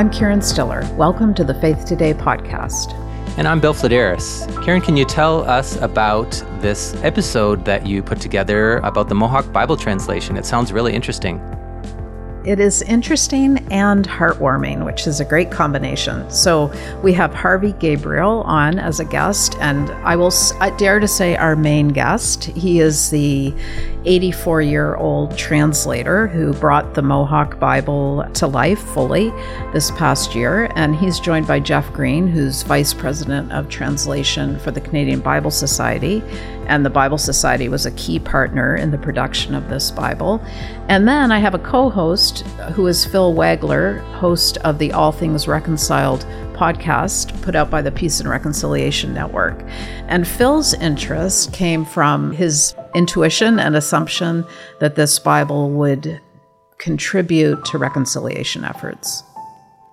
I'm Karen Stiller. Welcome to the Faith Today podcast. And I'm Bill Fledderus. Karen, can you tell us about this episode that you put together about the Mohawk Bible translation? It sounds really interesting. It is interesting and heartwarming, which is a great combination. So we have Harvey Gabriel on as a guest, and I will I dare to say our main guest. He is the 84 year old translator who brought the Mohawk Bible to life fully this past year. And he's joined by Jeff Green, who's vice president of translation for the Canadian Bible Society. And the Bible Society was a key partner in the production of this Bible. And then I have a co host who is Phil Host of the All Things Reconciled podcast put out by the Peace and Reconciliation Network. And Phil's interest came from his intuition and assumption that this Bible would contribute to reconciliation efforts.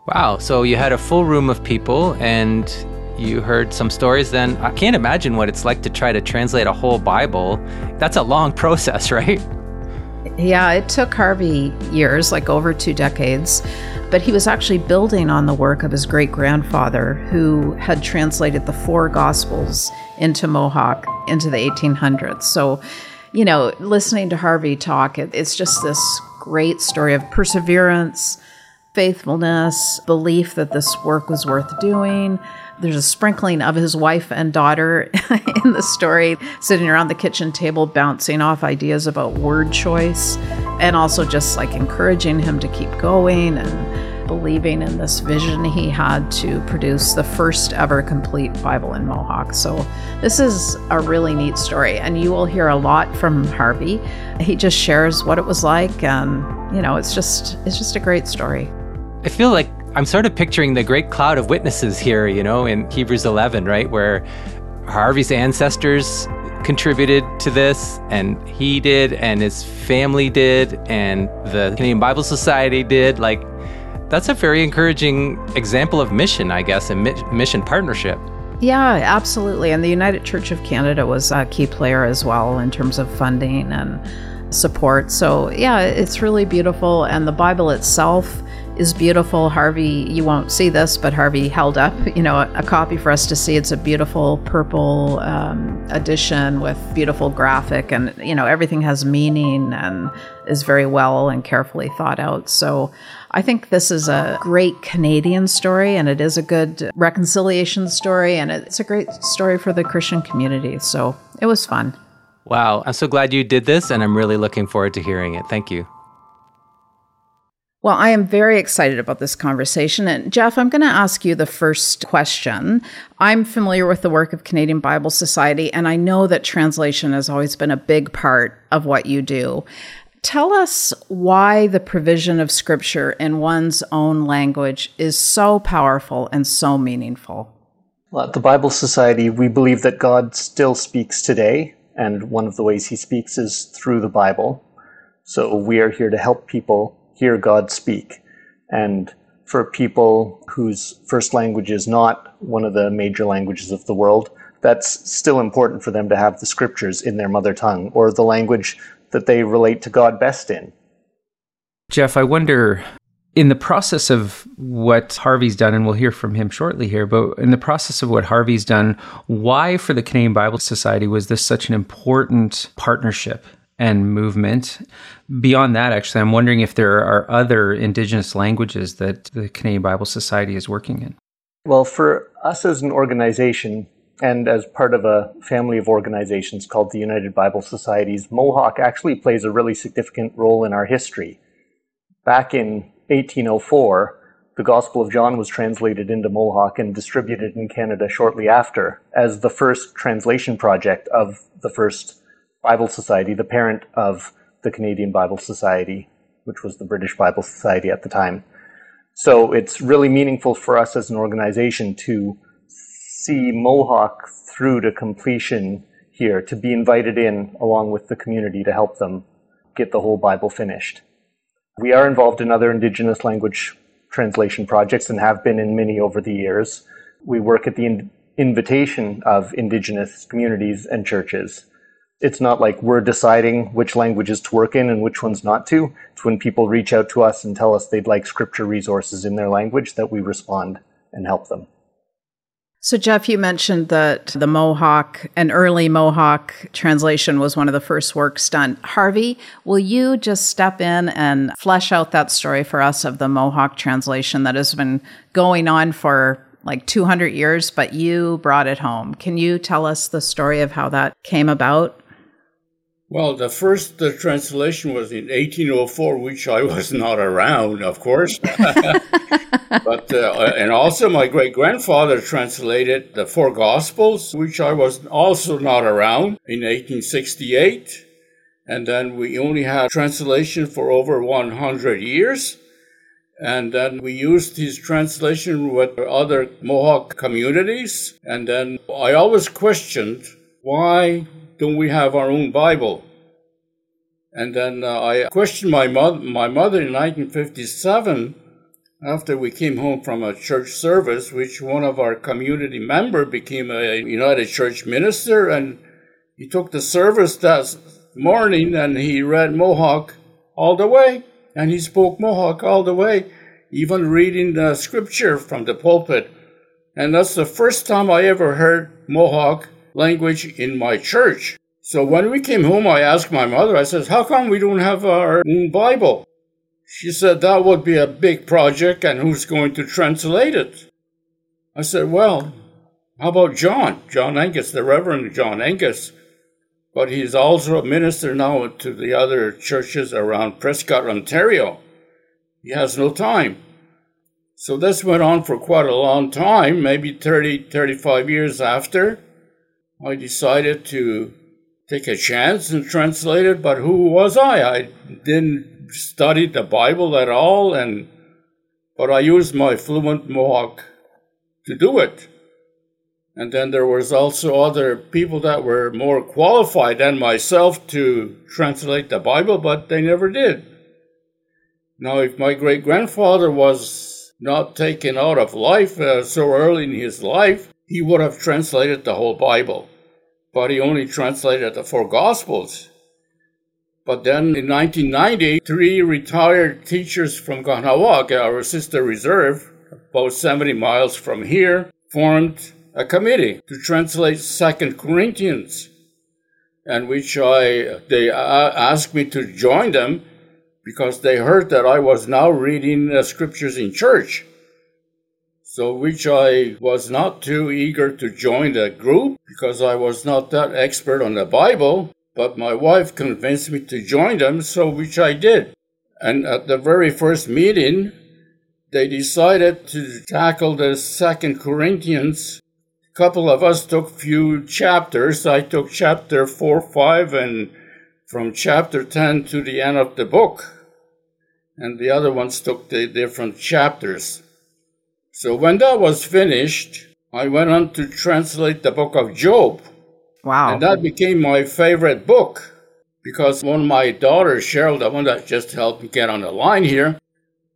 Wow. So you had a full room of people and you heard some stories. Then I can't imagine what it's like to try to translate a whole Bible. That's a long process, right? Yeah, it took Harvey years, like over two decades, but he was actually building on the work of his great grandfather, who had translated the four Gospels into Mohawk into the 1800s. So, you know, listening to Harvey talk, it, it's just this great story of perseverance, faithfulness, belief that this work was worth doing. There's a sprinkling of his wife and daughter in the story, sitting around the kitchen table, bouncing off ideas about word choice, and also just like encouraging him to keep going and believing in this vision he had to produce the first ever complete Bible in Mohawk. So, this is a really neat story, and you will hear a lot from Harvey. He just shares what it was like, and you know, it's just it's just a great story. I feel like I'm sort of picturing the great cloud of witnesses here, you know, in Hebrews 11, right, where Harvey's ancestors contributed to this, and he did, and his family did, and the Canadian Bible Society did. Like, that's a very encouraging example of mission, I guess, and mission partnership. Yeah, absolutely. And the United Church of Canada was a key player as well in terms of funding and support. So, yeah, it's really beautiful. And the Bible itself is beautiful. Harvey, you won't see this, but Harvey held up, you know, a, a copy for us to see. It's a beautiful purple um, edition with beautiful graphic, and you know, everything has meaning and is very well and carefully thought out. So, I think this is a great Canadian story, and it is a good reconciliation story, and it's a great story for the Christian community. So, it was fun. Wow, I'm so glad you did this, and I'm really looking forward to hearing it. Thank you. Well, I am very excited about this conversation. And Jeff, I'm going to ask you the first question. I'm familiar with the work of Canadian Bible Society, and I know that translation has always been a big part of what you do. Tell us why the provision of scripture in one's own language is so powerful and so meaningful. Well, at the Bible Society, we believe that God still speaks today, and one of the ways he speaks is through the Bible. So we are here to help people hear God speak. And for people whose first language is not one of the major languages of the world, that's still important for them to have the scriptures in their mother tongue or the language that they relate to God best in. Jeff, I wonder in the process of what Harvey's done, and we'll hear from him shortly here, but in the process of what Harvey's done, why for the Canadian Bible Society was this such an important partnership and movement. Beyond that, actually, I'm wondering if there are other Indigenous languages that the Canadian Bible Society is working in. Well, for us as an organization, and as part of a family of organizations called the United Bible Societies, Mohawk actually plays a really significant role in our history. Back in 1804, the Gospel of John was translated into Mohawk and distributed in Canada shortly after as the first translation project of the first Bible Society, the parent of the Canadian Bible Society, which was the British Bible Society at the time. So it's really meaningful for us as an organization to see Mohawk through to completion here, to be invited in along with the community to help them get the whole Bible finished. We are involved in other Indigenous language translation projects and have been in many over the years. We work at the in- invitation of Indigenous communities and churches It's not like we're deciding which languages to work in and which ones not to. It's when people reach out to us and tell us they'd like scripture resources in their language that we respond and help them. So, Jeff, you mentioned that the Mohawk, an early Mohawk translation was one of the first works done. Harvey, will you just step in and flesh out that story for us of the Mohawk translation that has been going on for like 200 years, but you brought it home? Can you tell us the story of how that came about? Well, the first the translation was in 1804, which I was not around, of course. but uh, and also my great grandfather translated the four Gospels, which I was also not around in 1868. And then we only had translation for over 100 years. And then we used his translation with other Mohawk communities. And then I always questioned why don't we have our own Bible? And then uh, I questioned my, mo- my mother in 1957 after we came home from a church service, which one of our community member became a United Church minister, and he took the service that morning and he read Mohawk all the way, and he spoke Mohawk all the way, even reading the scripture from the pulpit. And that's the first time I ever heard Mohawk language in my church. So when we came home, I asked my mother, I said, How come we don't have our own Bible? She said that would be a big project and who's going to translate it? I said, Well, how about John? John Angus, the Reverend John Angus. But he's also a minister now to the other churches around Prescott, Ontario. He has no time. So this went on for quite a long time, maybe 30, 35 years after. I decided to take a chance and translate it, but who was I? I didn't study the Bible at all, and but I used my fluent Mohawk to do it. And then there was also other people that were more qualified than myself to translate the Bible, but they never did. Now, if my great grandfather was not taken out of life uh, so early in his life, he would have translated the whole Bible, but he only translated the four Gospels. But then in 1990, three retired teachers from Kahnawake, our sister reserve, about 70 miles from here, formed a committee to translate Second Corinthians, and which I they asked me to join them because they heard that I was now reading the scriptures in church. So, which I was not too eager to join the group because I was not that expert on the Bible, but my wife convinced me to join them, so which I did. And at the very first meeting, they decided to tackle the Second Corinthians. A couple of us took few chapters. I took chapter 4, 5, and from chapter 10 to the end of the book. And the other ones took the different chapters. So when that was finished, I went on to translate the book of Job. Wow. And that became my favorite book because one of my daughters, Cheryl, the one that just helped me get on the line here,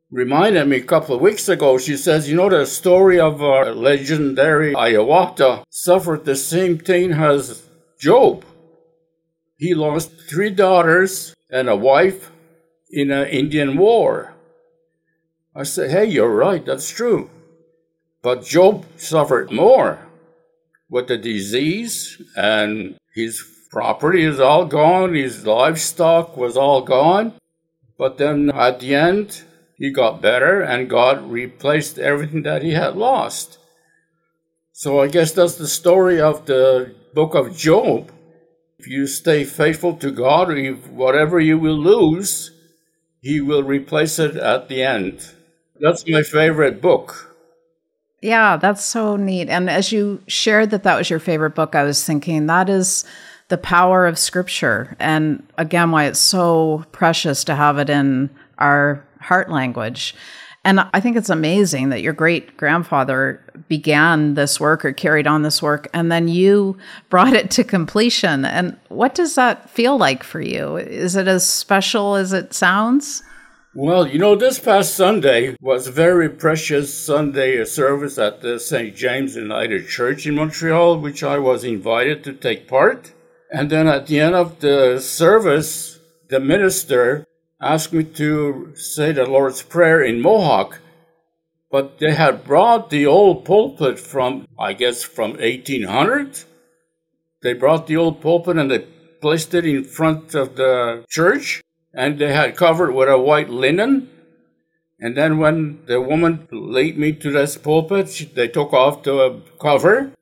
reminded me a couple of weeks ago. She says, You know, the story of our legendary Hiawatha suffered the same thing as Job. He lost three daughters and a wife in an Indian war. I said, Hey, you're right, that's true. But Job suffered more with the disease, and his property is all gone, his livestock was all gone. But then at the end, he got better, and God replaced everything that he had lost. So I guess that's the story of the book of Job. If you stay faithful to God, whatever you will lose, he will replace it at the end. That's my favorite book. Yeah, that's so neat. And as you shared that that was your favorite book, I was thinking that is the power of scripture. And again, why it's so precious to have it in our heart language. And I think it's amazing that your great grandfather began this work or carried on this work, and then you brought it to completion. And what does that feel like for you? Is it as special as it sounds? Well, you know, this past Sunday was a very precious Sunday service at the St. James United Church in Montreal, which I was invited to take part. And then at the end of the service, the minister asked me to say the Lord's Prayer in Mohawk. But they had brought the old pulpit from, I guess, from 1800. They brought the old pulpit and they placed it in front of the church and they had covered with a white linen. And then when the woman laid me to this pulpit, they took off the cover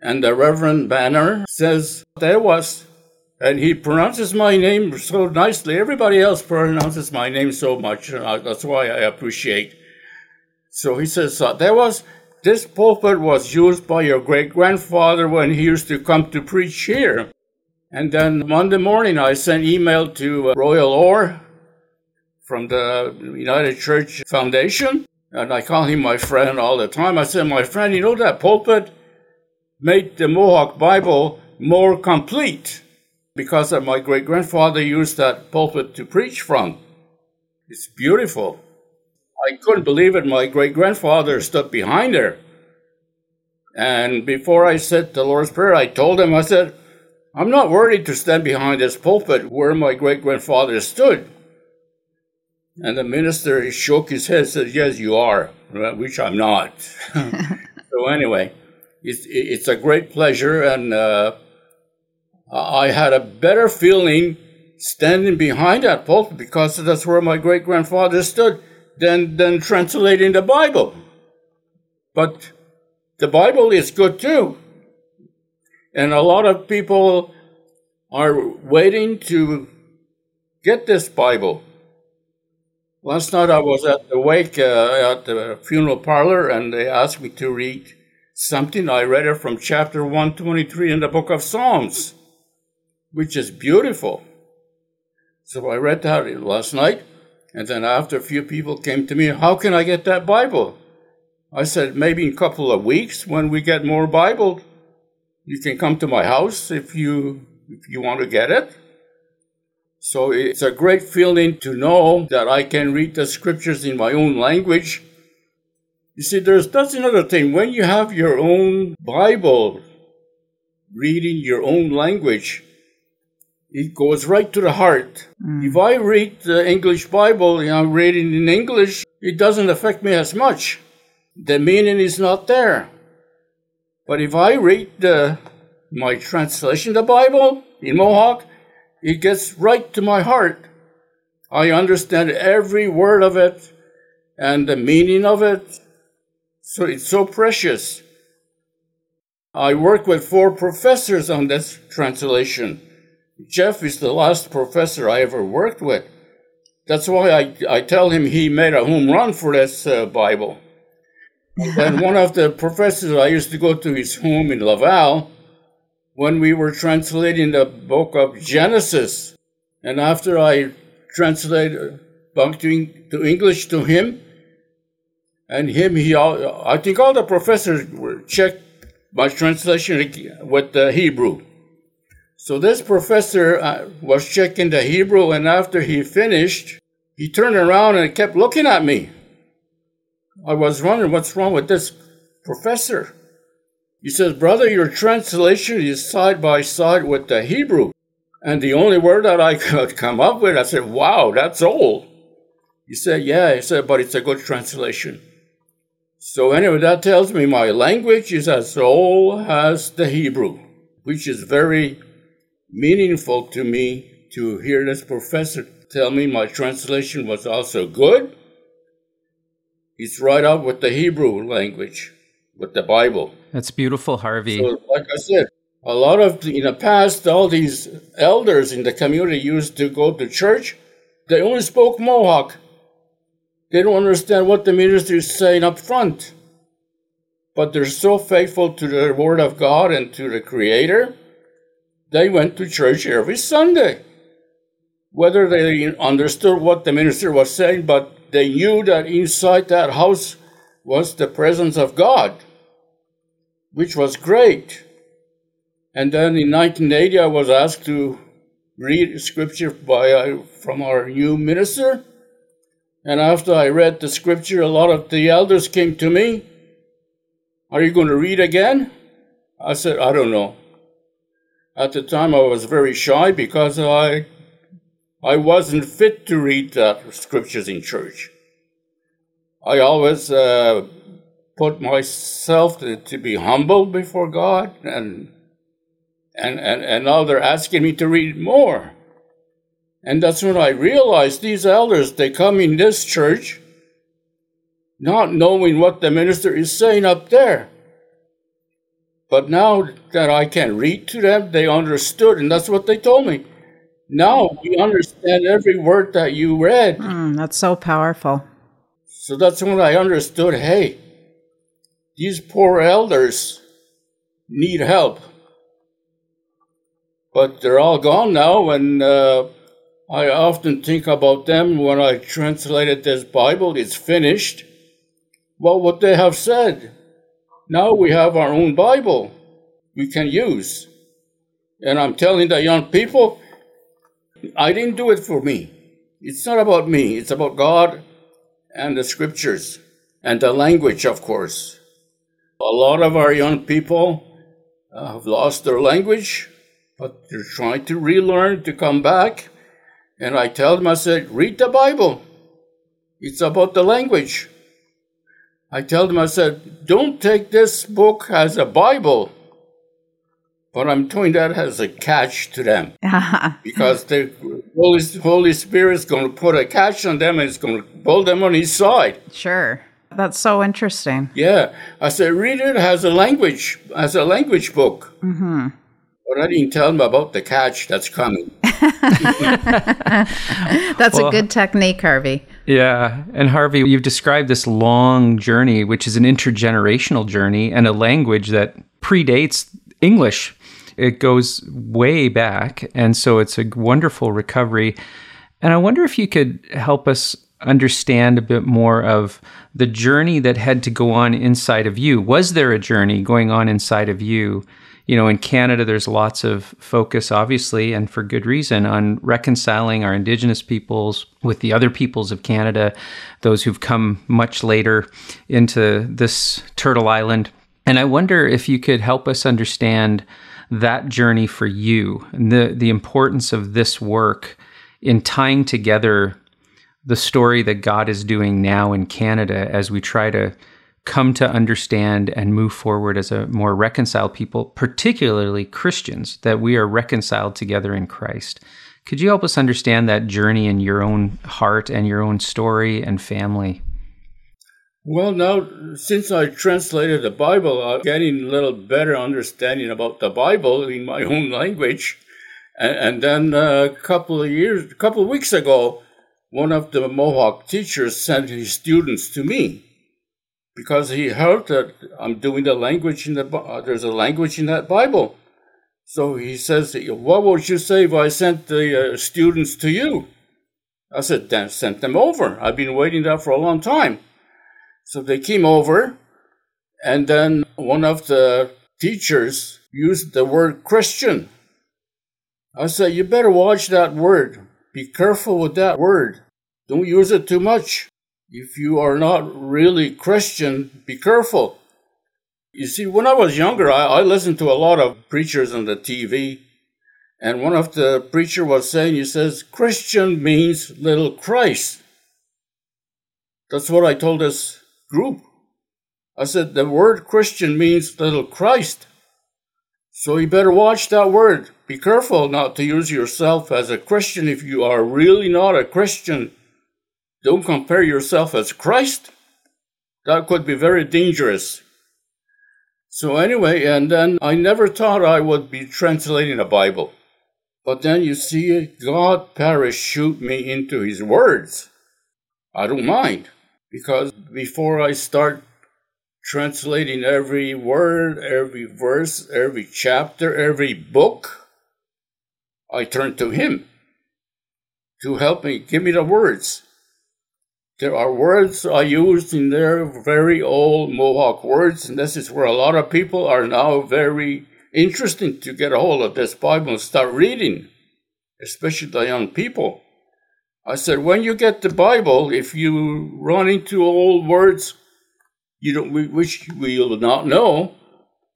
and the Reverend Banner says, There was and he pronounces my name so nicely. Everybody else pronounces my name so much. That's why I appreciate. So he says uh, there was this pulpit was used by your great grandfather when he used to come to preach here. And then Monday morning, I sent email to uh, Royal Orr from the United Church Foundation, and I call him my friend all the time. I said, "My friend, you know that pulpit made the Mohawk Bible more complete." because my great grandfather used that pulpit to preach from. It's beautiful. I couldn't believe it. My great grandfather stood behind her. And before I said the Lord's Prayer, I told him, I said, I'm not worthy to stand behind this pulpit where my great grandfather stood. And the minister shook his head and said, Yes, you are, which I'm not. so, anyway, it's, it's a great pleasure. And uh, I had a better feeling standing behind that pulpit because that's where my great grandfather stood than, than translating the Bible. But the Bible is good too. And a lot of people are waiting to get this Bible. Last night I was at the wake uh, at the funeral parlor and they asked me to read something. I read it from chapter 123 in the book of Psalms which is beautiful. So I read that last night, and then after a few people came to me, how can I get that Bible? I said, maybe in a couple of weeks when we get more Bible, you can come to my house if you if you want to get it. So it's a great feeling to know that I can read the scriptures in my own language. You see, there's that's another thing. When you have your own Bible, reading your own language, it goes right to the heart. Mm. If I read the English Bible and I'm reading in English, it doesn't affect me as much. The meaning is not there. But if I read the, my translation of the Bible in Mohawk, it gets right to my heart. I understand every word of it and the meaning of it. So it's so precious. I work with four professors on this translation. Jeff is the last professor I ever worked with. That's why I, I tell him he made a home run for this uh, Bible. And one of the professors I used to go to his home in Laval when we were translating the book of Genesis. And after I translated back to, English to him, and him, he, I think all the professors were checked my translation with the Hebrew. So this professor uh, was checking the Hebrew, and after he finished, he turned around and kept looking at me. I was wondering what's wrong with this professor. He says, Brother, your translation is side by side with the Hebrew. And the only word that I could come up with, I said, Wow, that's old. He said, Yeah. He said, But it's a good translation. So, anyway, that tells me my language is as old as the Hebrew, which is very meaningful to me to hear this professor tell me my translation was also good. He's right up with the Hebrew language, with the Bible. That's beautiful, Harvey. So, like I said, a lot of in the past, all these elders in the community used to go to church. They only spoke Mohawk. They don't understand what the minister is saying up front. But they're so faithful to the Word of God and to the Creator they went to church every Sunday. Whether they understood what the minister was saying, but they knew that inside that house was the presence of God, which was great. And then in 1980, I was asked to read scripture by, uh, from our new minister. And after I read the scripture, a lot of the elders came to me. Are you going to read again? I said, I don't know. At the time, I was very shy because I, I wasn't fit to read the scriptures in church. I always uh, put myself to, to, be humble before God, and, and, and, and now they're asking me to read more. And that's when I realized these elders, they come in this church not knowing what the minister is saying up there. But now that I can read to them, they understood, and that's what they told me. Now we understand every word that you read. Mm, that's so powerful. So that's when I understood hey, these poor elders need help. But they're all gone now, and uh, I often think about them when I translated this Bible. It's finished. Well, what they have said now we have our own Bible we can use. And I'm telling the young people, I didn't do it for me. It's not about me, it's about God and the scriptures and the language, of course. A lot of our young people uh, have lost their language, but they're trying to relearn to come back. And I tell them, I said, read the Bible. It's about the language. I tell them, I said, don't take this book as a Bible, but I'm doing that as a catch to them. because the Holy, Holy Spirit is going to put a catch on them and it's going to pull them on his side. Sure. That's so interesting. Yeah. I said, read it as a language, as a language book. Mm-hmm. But I didn't tell them about the catch that's coming. that's well, a good technique, Harvey. Yeah. And Harvey, you've described this long journey, which is an intergenerational journey and a language that predates English. It goes way back. And so it's a wonderful recovery. And I wonder if you could help us understand a bit more of the journey that had to go on inside of you. Was there a journey going on inside of you? You know, in Canada, there's lots of focus, obviously, and for good reason, on reconciling our Indigenous peoples with the other peoples of Canada, those who've come much later into this Turtle Island. And I wonder if you could help us understand that journey for you and the, the importance of this work in tying together the story that God is doing now in Canada as we try to come to understand and move forward as a more reconciled people, particularly Christians, that we are reconciled together in Christ. Could you help us understand that journey in your own heart and your own story and family? Well, now, since I translated the Bible, I'm getting a little better understanding about the Bible in my own language. And, and then a couple of years, a couple of weeks ago, one of the Mohawk teachers sent his students to me because he heard that I'm doing the language in the uh, there's a language in that Bible. So he says, "What would you say if I sent the uh, students to you?" I said, "Then send them over. I've been waiting there for a long time." So they came over, and then one of the teachers used the word Christian. I said, "You better watch that word. Be careful with that word. Don't use it too much." if you are not really Christian, be careful. You see, when I was younger, I, I, listened to a lot of preachers on the TV, and one of the preacher was saying, he says, Christian means little Christ. That's what I told this group. I said, the word Christian means little Christ. So you better watch that word. Be careful not to use yourself as a Christian if you are really not a Christian don't compare yourself as Christ. That could be very dangerous. So, anyway, and then I never thought I would be translating a Bible. But then you see, God parachute me into His words. I don't mind, because before I start translating every word, every verse, every chapter, every book, I turn to Him to help me, give me the words. There are words I used in there, very old Mohawk words, and this is where a lot of people are now very interested to get a hold of this Bible and start reading, especially the young people. I said, when you get the Bible, if you run into old words you don't, which we will not know,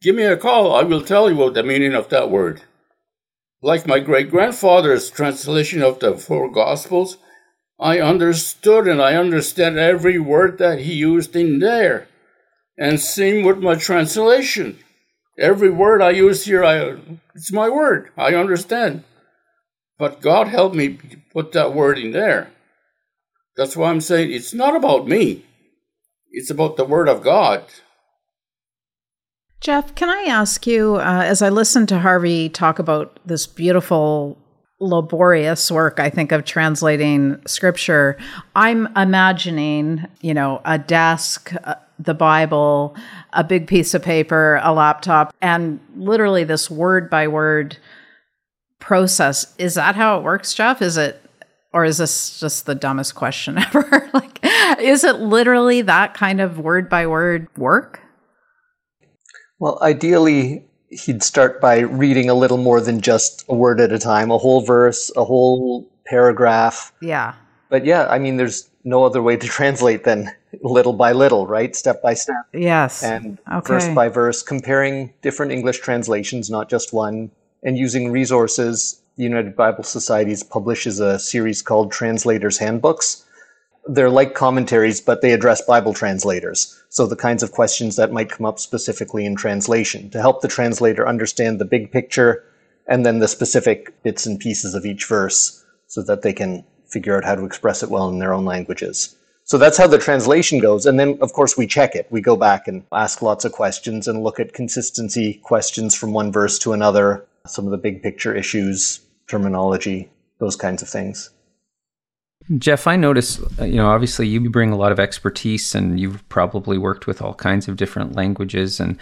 give me a call. I will tell you what the meaning of that word. like my great grandfather's translation of the four Gospels, I understood and I understand every word that he used in there. And same with my translation. Every word I use here, I, it's my word. I understand. But God helped me put that word in there. That's why I'm saying it's not about me. It's about the word of God. Jeff, can I ask you, uh, as I listened to Harvey talk about this beautiful, laborious work, I think, of translating scripture, I'm imagining, you know, a desk, uh, the Bible, a big piece of paper, a laptop, and literally this word by word process. Is that how it works, Jeff? Is it or is this just the dumbest question ever? like is it literally that kind of word by word work? Well, ideally he'd start by reading a little more than just a word at a time, a whole verse, a whole paragraph. Yeah. But yeah, I mean there's no other way to translate than little by little, right? Step by step. Yes. And okay. verse by verse, comparing different English translations, not just one, and using resources. The United Bible Societies publishes a series called Translators Handbooks. They're like commentaries, but they address Bible translators. So the kinds of questions that might come up specifically in translation to help the translator understand the big picture and then the specific bits and pieces of each verse so that they can figure out how to express it well in their own languages. So that's how the translation goes. And then, of course, we check it. We go back and ask lots of questions and look at consistency questions from one verse to another, some of the big picture issues, terminology, those kinds of things. Jeff, I notice, uh, you know, obviously you bring a lot of expertise and you've probably worked with all kinds of different languages. And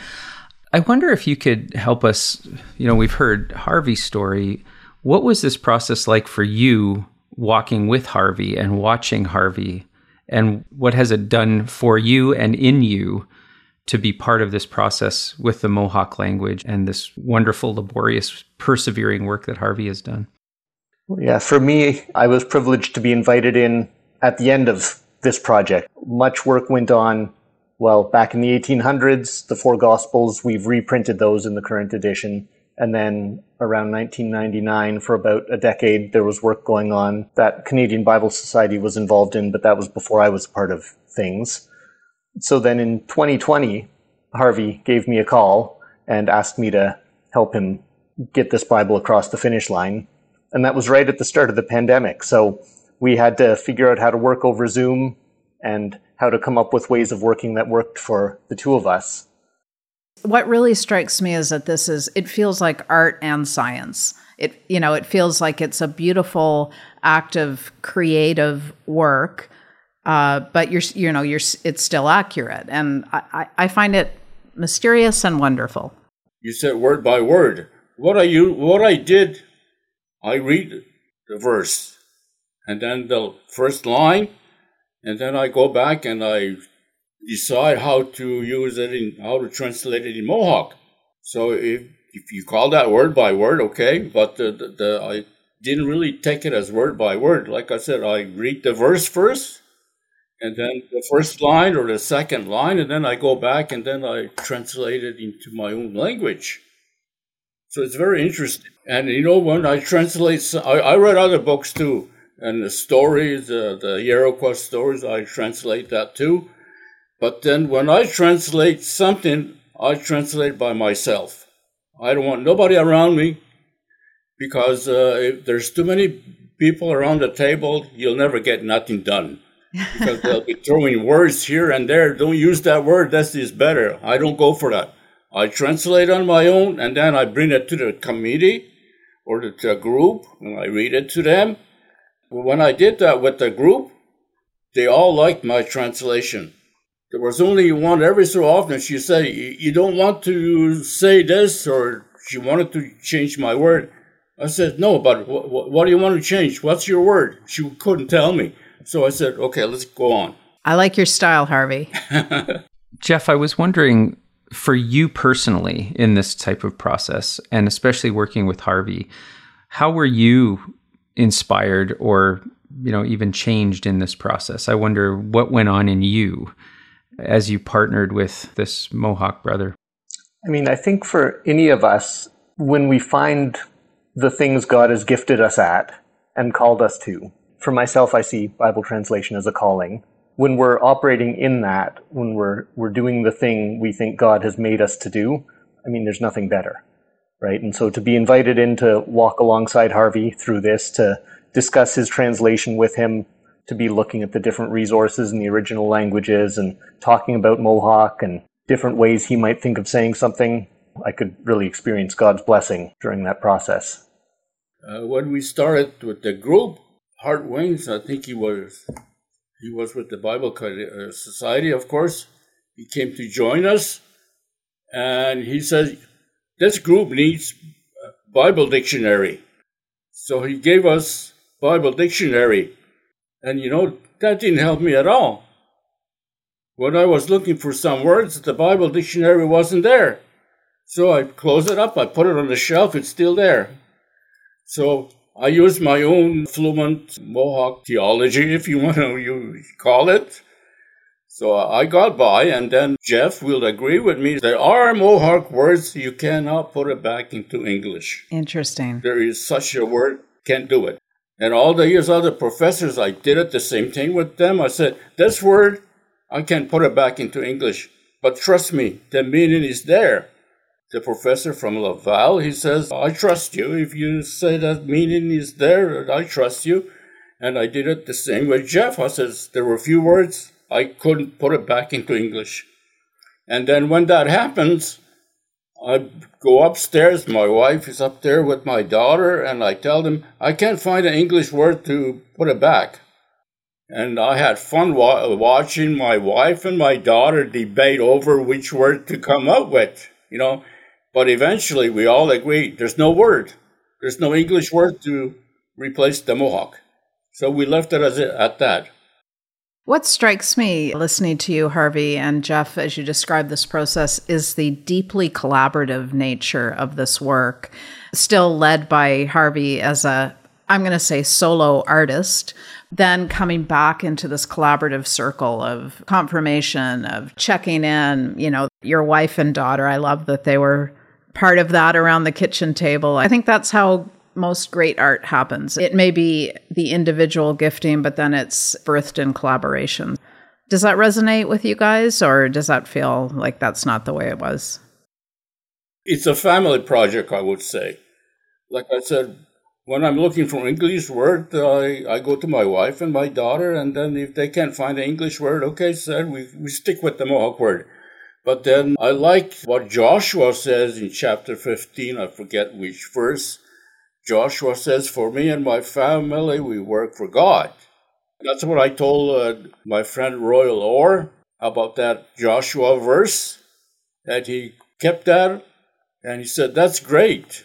I wonder if you could help us. You know, we've heard Harvey's story. What was this process like for you walking with Harvey and watching Harvey? And what has it done for you and in you to be part of this process with the Mohawk language and this wonderful, laborious, persevering work that Harvey has done? Yeah, for me, I was privileged to be invited in at the end of this project. Much work went on. Well, back in the 1800s, the four Gospels, we've reprinted those in the current edition. And then around 1999, for about a decade, there was work going on that Canadian Bible Society was involved in, but that was before I was part of things. So then in 2020, Harvey gave me a call and asked me to help him get this Bible across the finish line. And that was right at the start of the pandemic. So we had to figure out how to work over Zoom and how to come up with ways of working that worked for the two of us what really strikes me is that this is it feels like art and science it you know it feels like it's a beautiful act of creative work uh, but you're you know you're it's still accurate and I, I find it mysterious and wonderful you said word by word what I you what I did I read the verse and then the first line and then I go back and I decide how to use it in how to translate it in Mohawk. So if if you call that word by word, okay, but the, the, the, I didn't really take it as word by word. Like I said, I read the verse first, and then the first line or the second line, and then I go back and then I translate it into my own language. So it's very interesting. And you know, when I translate, I, I read other books too, and the stories, uh, the Iroquois stories, I translate that too. But then when I translate something, I translate by myself. I don't want nobody around me because uh, if there's too many people around the table, you'll never get nothing done. Because they'll be throwing words here and there. Don't use that word. That is better. I don't go for that. I translate on my own and then I bring it to the committee or to the group and I read it to them. When I did that with the group, they all liked my translation. There was only one every so often she said, You don't want to say this, or she wanted to change my word. I said, No, but what, what do you want to change? What's your word? She couldn't tell me. So I said, Okay, let's go on. I like your style, Harvey. Jeff, I was wondering for you personally in this type of process, and especially working with Harvey, how were you inspired or you know even changed in this process? I wonder what went on in you as you partnered with this Mohawk brother? I mean, I think for any of us, when we find the things God has gifted us at and called us to. For myself, I see Bible translation as a calling. When we're operating in that, when we're, we're doing the thing we think God has made us to do, I mean, there's nothing better, right? And so to be invited in to walk alongside Harvey through this, to discuss his translation with him, to be looking at the different resources in the original languages and talking about Mohawk and different ways he might think of saying something, I could really experience God's blessing during that process. Uh, when we started with the group, Hart Wiens, I think he was he was with the Bible uh, Society, of course. He came to join us, and he said, "This group needs Bible dictionary." So he gave us Bible dictionary, and you know that didn't help me at all. When I was looking for some words, the Bible dictionary wasn't there. So I closed it up, I put it on the shelf, it's still there. So I use my own fluent Mohawk theology, if you want to you call it. So I got by, and then Jeff will agree with me. There are Mohawk words you cannot put it back into English. Interesting. There is such a word, can't do it. And all the years other professors, I did it the same thing with them. I said, this word, I can't put it back into English. But trust me, the meaning is there the professor from Laval. He says, I trust you. If you say that meaning is there, I trust you. And I did it the same with Jeff. I says, there were a few words I couldn't put it back into English. And then when that happens, I go upstairs. My wife is up there with my daughter, and I tell them, I can't find an English word to put it back. And I had fun wa- watching my wife and my daughter debate over which word to come up with, you know. But eventually, we all agreed there's no word, there's no English word to replace the Mohawk. So we left it as at that. What strikes me listening to you, Harvey and Jeff, as you describe this process, is the deeply collaborative nature of this work, still led by Harvey as a, I'm going to say, solo artist, then coming back into this collaborative circle of confirmation, of checking in, you know, your wife and daughter. I love that they were part of that around the kitchen table. I think that's how most great art happens. It may be the individual gifting, but then it's birthed in collaboration. Does that resonate with you guys, or does that feel like that's not the way it was? It's a family project, I would say. Like I said, when I'm looking for an English word, I, I go to my wife and my daughter, and then if they can't find an English word, okay, said we, we stick with the Mohawk word. But then I like what Joshua says in chapter 15, I forget which verse. Joshua says, For me and my family, we work for God. That's what I told uh, my friend Royal Orr about that Joshua verse, that he kept that, and he said, That's great.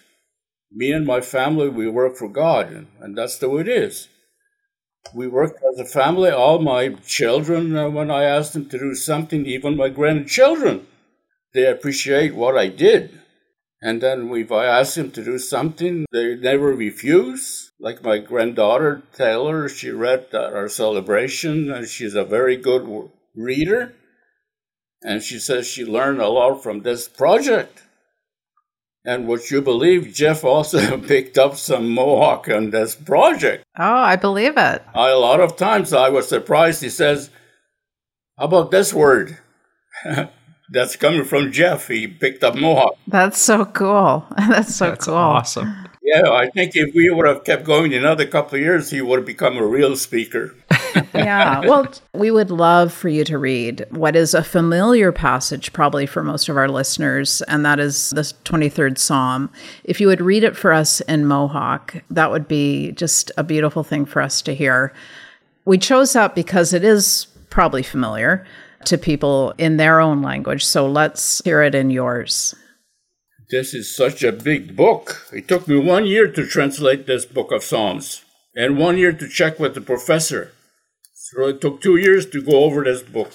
Me and my family, we work for God, and, and that's the way it is we worked as a family. All my children, uh, when I asked them to do something, even my grandchildren, they appreciate what I did. And then if I ask them to do something, they never refuse. Like my granddaughter Taylor, she read our celebration, and she's a very good reader. And she says she learned a lot from this project. And would you believe Jeff also picked up some Mohawk on this project? Oh, I believe it. I, a lot of times I was surprised. He says, How about this word? That's coming from Jeff. He picked up Mohawk. That's so cool. That's so That's cool. awesome. Yeah, I think if we would have kept going another couple of years, he would have become a real speaker. yeah. Well, we would love for you to read what is a familiar passage, probably for most of our listeners, and that is the 23rd Psalm. If you would read it for us in Mohawk, that would be just a beautiful thing for us to hear. We chose that because it is probably familiar to people in their own language. So let's hear it in yours. This is such a big book. It took me one year to translate this book of Psalms and one year to check with the professor. So it took two years to go over this book.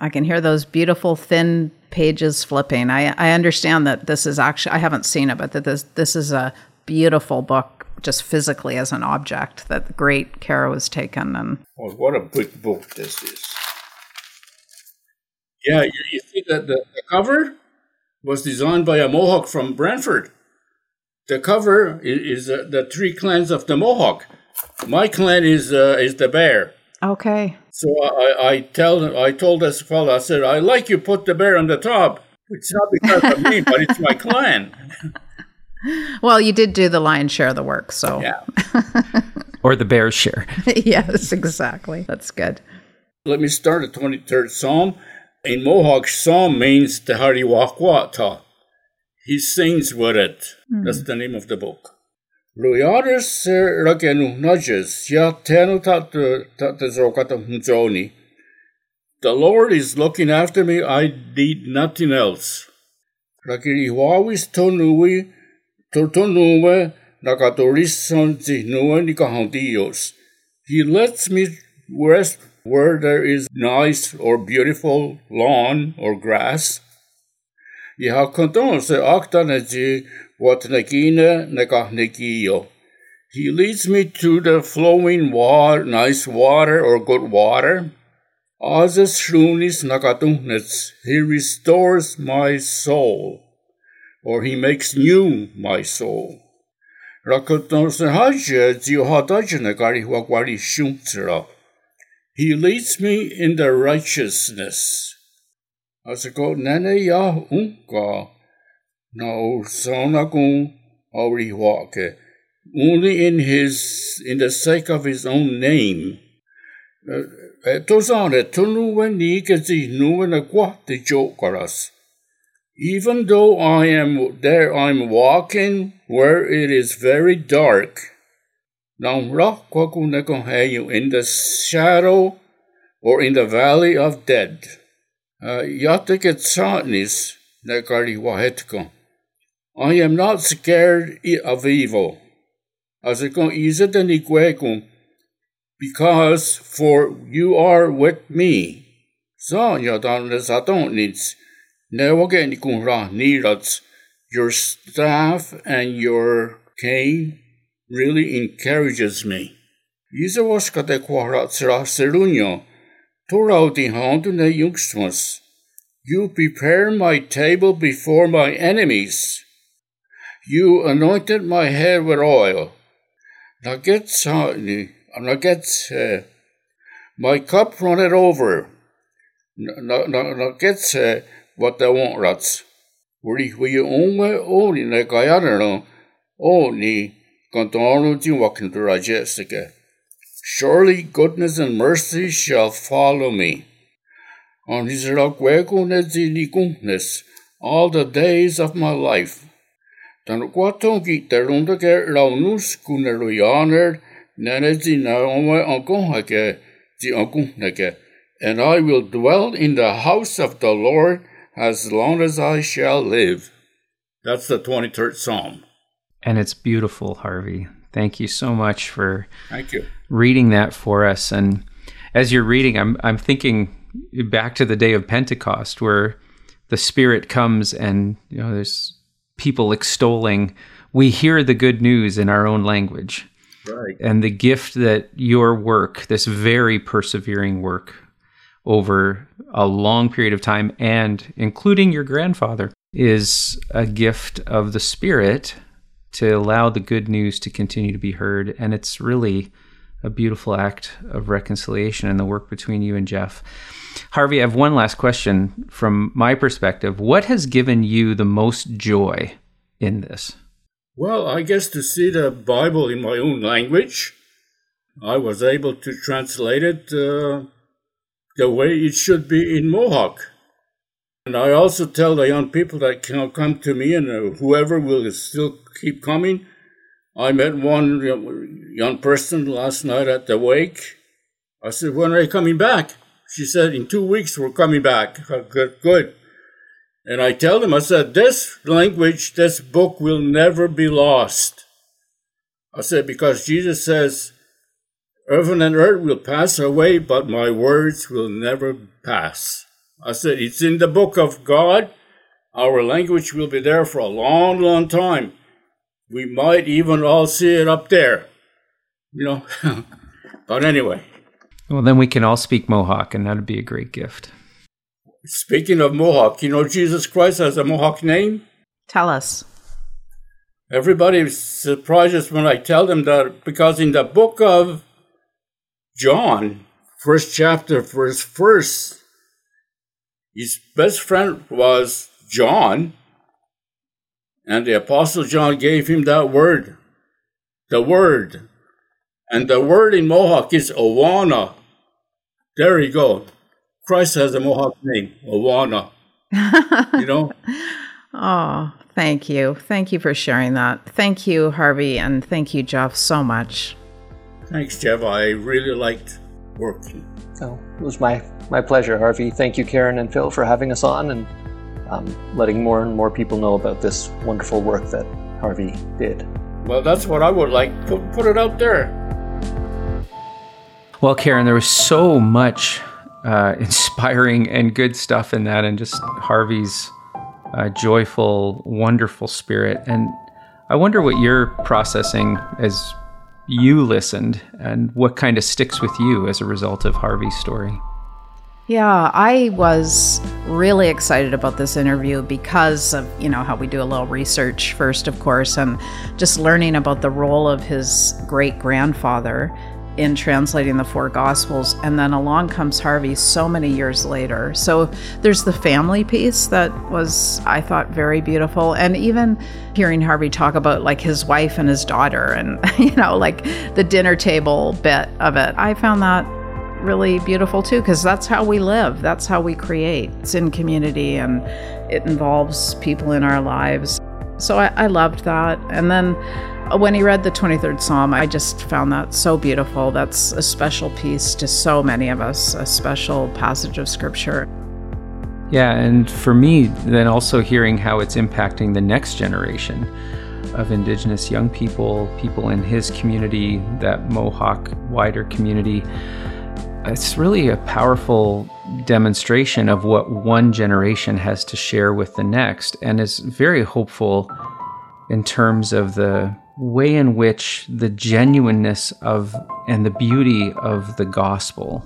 I can hear those beautiful thin pages flipping. I, I understand that this is actually I haven't seen it, but that this this is a beautiful book just physically as an object that great care was taken and oh, what a big book this is. Yeah, you, you see that the, the cover was designed by a Mohawk from Brantford. the cover is, is uh, the three clans of the Mohawk. My clan is uh, is the bear. Okay. So I, I tell I told this fellow I said I like you put the bear on the top. It's not because of me, but it's my clan. Well, you did do the lion's share of the work, so Yeah. Or the bear's share. yes, exactly. That's good. Let me start the 23rd Psalm. In Mohawk, Psalm means the Hariwakwata. He sings with it. Hmm. That's the name of the book. Luyaris ragenu nudges, ya tenu tatazokata hunzoni. The Lord is looking after me, I need nothing else. Rakiri wawis tonui, totonuwe, nakatorisson zihnua nikahandios. He lets me rest where there is nice or beautiful lawn or grass. Ja se aktaneji what negina negahnegiyo. He leads me to the flowing water, nice water or good water. Azes shrunis nagatunets. He restores my soul, or he makes new my soul. Rakoton se haja ziohadajanagali wagwari shumtsera. He leads me in the righteousness. Go, nene ya unka, no sona gun wake. Only in his, in the sake of his own name. Uh, Tosane tunuwe ni kezi nuwe na kwa te jokaras. Even though I am there, I'm walking where it is very dark. Now, in the shadow or in the valley of dead. Uh, Yatiket satnis nekari wahetko. I am not scared of evil. It go because for you are with me. So yadan satonits. Newagen kunra nirats. Your staff and your cane really encourages me. Isawaskate kwarat serunyo. Torauti hound ne yungsmas. You prepare my table before my enemies. You anointed my head with oil. Nagets nagets my cup runneth over. Nagets what they want rats. Wuri hui onwe o ni ne kayarano o Surely goodness and mercy shall follow me. On his all the days of my life. Ankonhake er di. And I will dwell in the house of the Lord as long as I shall live. That's the 23rd Psalm. And it's beautiful, Harvey. Thank you so much for Thank you. reading that for us. And as you're reading, I'm I'm thinking back to the day of Pentecost where the Spirit comes and you know there's people extolling. We hear the good news in our own language. Right. And the gift that your work, this very persevering work over a long period of time and including your grandfather, is a gift of the Spirit to allow the good news to continue to be heard. And it's really a beautiful act of reconciliation in the work between you and Jeff. Harvey, I have one last question from my perspective. What has given you the most joy in this? Well, I guess to see the Bible in my own language, I was able to translate it uh, the way it should be in Mohawk. And I also tell the young people that can come to me and uh, whoever will still keep coming. I met one young person last night at the wake. I said, When are you coming back? She said, In two weeks, we're coming back. Good, good. And I tell them, I said, This language, this book will never be lost. I said, Because Jesus says, Heaven and earth will pass away, but my words will never pass. I said, It's in the book of God. Our language will be there for a long, long time. We might even all see it up there. You know? but anyway, Well, then we can all speak Mohawk, and that'd be a great gift. speaking of Mohawk, you know Jesus Christ has a Mohawk name? Tell us. everybody surprises when I tell them that because in the book of John, first chapter, first verse, his best friend was John, and the Apostle John gave him that word, the word. And the word in Mohawk is Awana. There you go. Christ has a Mohawk name, Awana. you know? Oh, thank you. Thank you for sharing that. Thank you, Harvey, and thank you, Jeff, so much. Thanks, Jeff. I really liked working. It was my, my pleasure, Harvey. Thank you, Karen and Phil, for having us on and um, letting more and more people know about this wonderful work that Harvey did. Well, that's what I would like. Put, put it out there. Well, Karen, there was so much uh, inspiring and good stuff in that, and just Harvey's uh, joyful, wonderful spirit. And I wonder what you're processing as you listened and what kind of sticks with you as a result of Harvey's story. Yeah, I was really excited about this interview because of, you know, how we do a little research first, of course, and just learning about the role of his great grandfather in translating the four gospels and then along comes harvey so many years later. So there's the family piece that was i thought very beautiful and even hearing harvey talk about like his wife and his daughter and you know like the dinner table bit of it i found that really beautiful too because that's how we live that's how we create. It's in community and it involves people in our lives. So I, I loved that. And then when he read the 23rd Psalm, I just found that so beautiful. That's a special piece to so many of us, a special passage of scripture. Yeah, and for me, then also hearing how it's impacting the next generation of Indigenous young people, people in his community, that Mohawk wider community. It's really a powerful demonstration of what one generation has to share with the next, and is very hopeful in terms of the way in which the genuineness of and the beauty of the gospel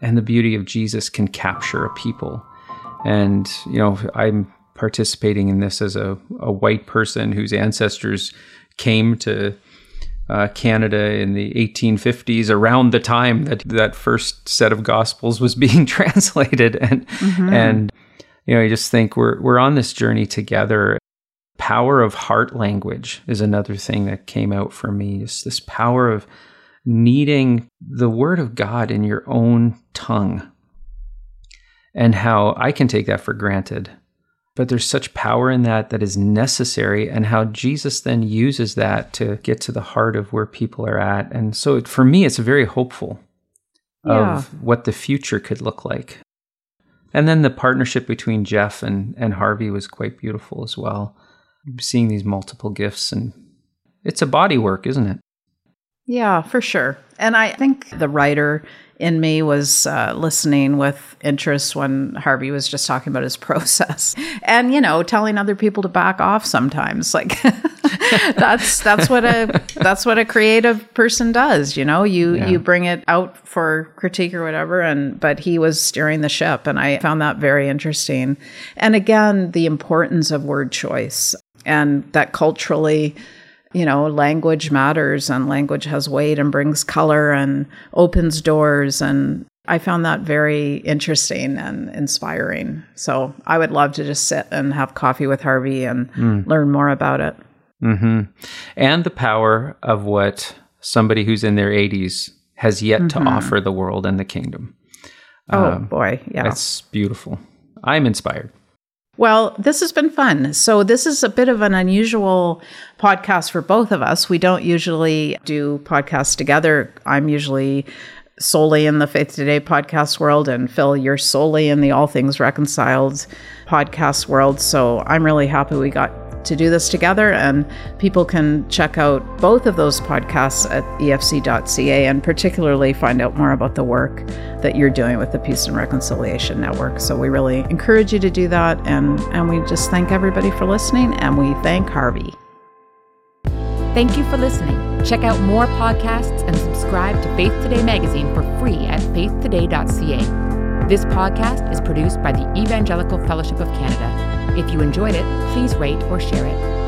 and the beauty of Jesus can capture a people. And, you know, I'm participating in this as a, a white person whose ancestors came to uh, Canada in the 1850s, around the time that that first set of gospels was being translated, and mm-hmm. and you know, I just think we're we're on this journey together, power of heart language is another thing that came out for me. Is this power of needing the word of God in your own tongue and how I can take that for granted. But there's such power in that that is necessary, and how Jesus then uses that to get to the heart of where people are at. And so for me, it's very hopeful yeah. of what the future could look like. And then the partnership between Jeff and, and Harvey was quite beautiful as well seeing these multiple gifts and it's a body work, isn't it? Yeah, for sure. And I think the writer in me was uh, listening with interest when Harvey was just talking about his process, and you know, telling other people to back off sometimes. Like that's that's what a that's what a creative person does. You know, you yeah. you bring it out for critique or whatever, and but he was steering the ship, and I found that very interesting. And again, the importance of word choice and that culturally you know language matters and language has weight and brings color and opens doors. And i found that very interesting and inspiring. So i would love to just sit and have coffee with harvey and mm. learn more about it. Mm-hmm. and the power of what somebody who's in their 80s has yet mm-hmm. to offer the world and the kingdom. Oh um, boy. Yeah. that's beautiful. I'm inspired well, this has been fun. So, this is a bit of an unusual podcast for both of us. We don't usually do podcasts together. I'm usually solely in the Faith Today podcast world, and Phil, you're solely in the All Things Reconciled podcast world. So, I'm really happy we got to do this together. And people can check out both of those podcasts at efc.ca and particularly find out more about the work that you're doing with the Peace and Reconciliation Network. So we really encourage you to do that. And, and we just thank everybody for listening and we thank Harvey. Thank you for listening. Check out more podcasts and subscribe to Faith Today magazine for free at faithtoday.ca. This podcast is produced by the Evangelical Fellowship of Canada. If you enjoyed it, please rate or share it.